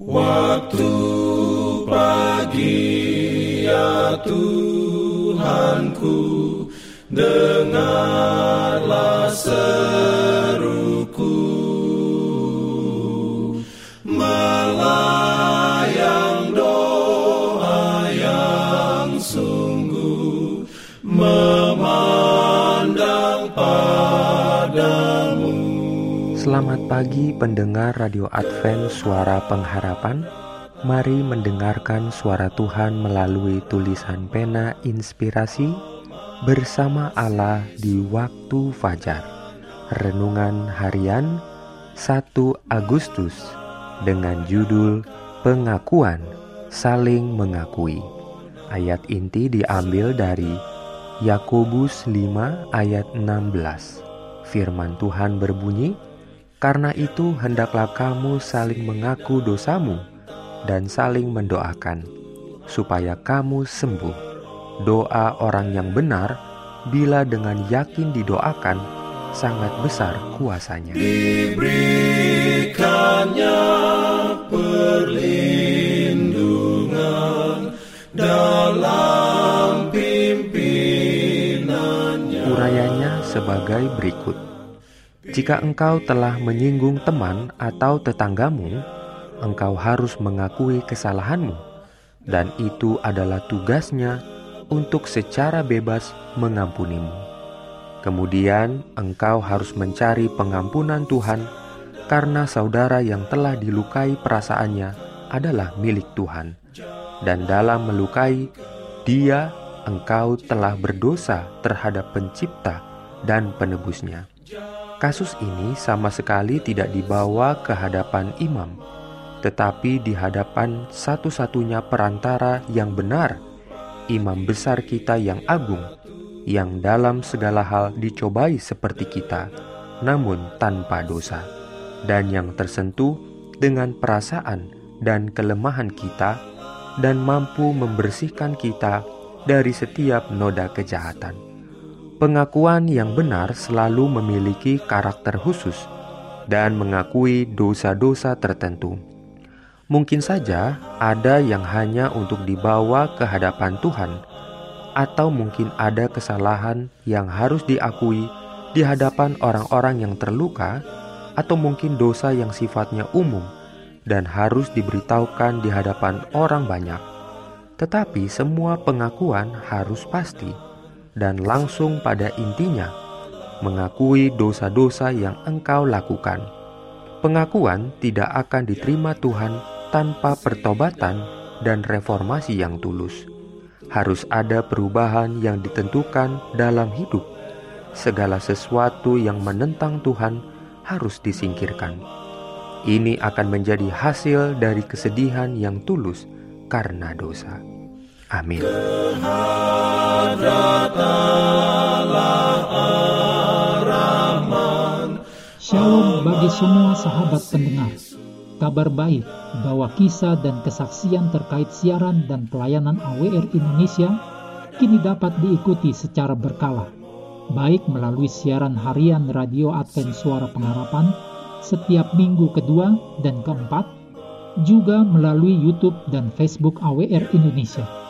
Waktu pagi ya Tuhanku Dengarlah Selamat pagi pendengar Radio Advent Suara Pengharapan. Mari mendengarkan suara Tuhan melalui tulisan pena inspirasi Bersama Allah di waktu fajar. Renungan harian 1 Agustus Dengan judul Pengakuan Saling Mengakui. Ayat inti diambil dari Yakobus 5 ayat 16 Firman Tuhan berbunyi, karena itu, hendaklah kamu saling mengaku dosamu dan saling mendoakan, supaya kamu sembuh. Doa orang yang benar, bila dengan yakin didoakan, sangat besar kuasanya. Diberikannya perlindungan dalam pimpinannya. Urayanya sebagai berikut. Jika engkau telah menyinggung teman atau tetanggamu, engkau harus mengakui kesalahanmu, dan itu adalah tugasnya untuk secara bebas mengampunimu. Kemudian, engkau harus mencari pengampunan Tuhan karena saudara yang telah dilukai perasaannya adalah milik Tuhan, dan dalam melukai dia, engkau telah berdosa terhadap Pencipta dan Penebusnya. Kasus ini sama sekali tidak dibawa ke hadapan imam, tetapi di hadapan satu-satunya perantara yang benar, imam besar kita yang agung, yang dalam segala hal dicobai seperti kita, namun tanpa dosa, dan yang tersentuh dengan perasaan dan kelemahan kita, dan mampu membersihkan kita dari setiap noda kejahatan. Pengakuan yang benar selalu memiliki karakter khusus dan mengakui dosa-dosa tertentu. Mungkin saja ada yang hanya untuk dibawa ke hadapan Tuhan, atau mungkin ada kesalahan yang harus diakui di hadapan orang-orang yang terluka, atau mungkin dosa yang sifatnya umum dan harus diberitahukan di hadapan orang banyak. Tetapi semua pengakuan harus pasti dan langsung pada intinya mengakui dosa-dosa yang engkau lakukan. Pengakuan tidak akan diterima Tuhan tanpa pertobatan dan reformasi yang tulus. Harus ada perubahan yang ditentukan dalam hidup. Segala sesuatu yang menentang Tuhan harus disingkirkan. Ini akan menjadi hasil dari kesedihan yang tulus karena dosa. Amin. Shalom bagi semua sahabat pendengar. Kabar baik bahwa kisah dan kesaksian terkait siaran dan pelayanan AWR Indonesia kini dapat diikuti secara berkala, baik melalui siaran harian Radio Advent Suara Pengharapan setiap minggu kedua dan keempat, juga melalui YouTube dan Facebook AWR Indonesia.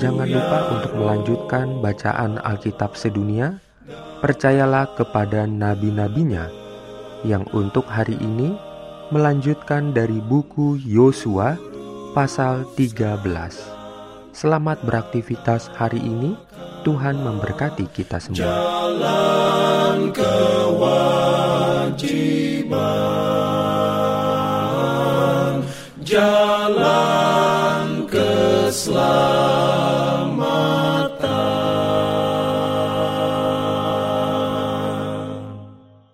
Jangan lupa untuk melanjutkan bacaan Alkitab sedunia. Percayalah kepada nabi-nabinya yang untuk hari ini melanjutkan dari buku Yosua pasal 13. Selamat beraktivitas hari ini. Tuhan memberkati kita semua. Jalan kewajiban. Jalan keselamatan.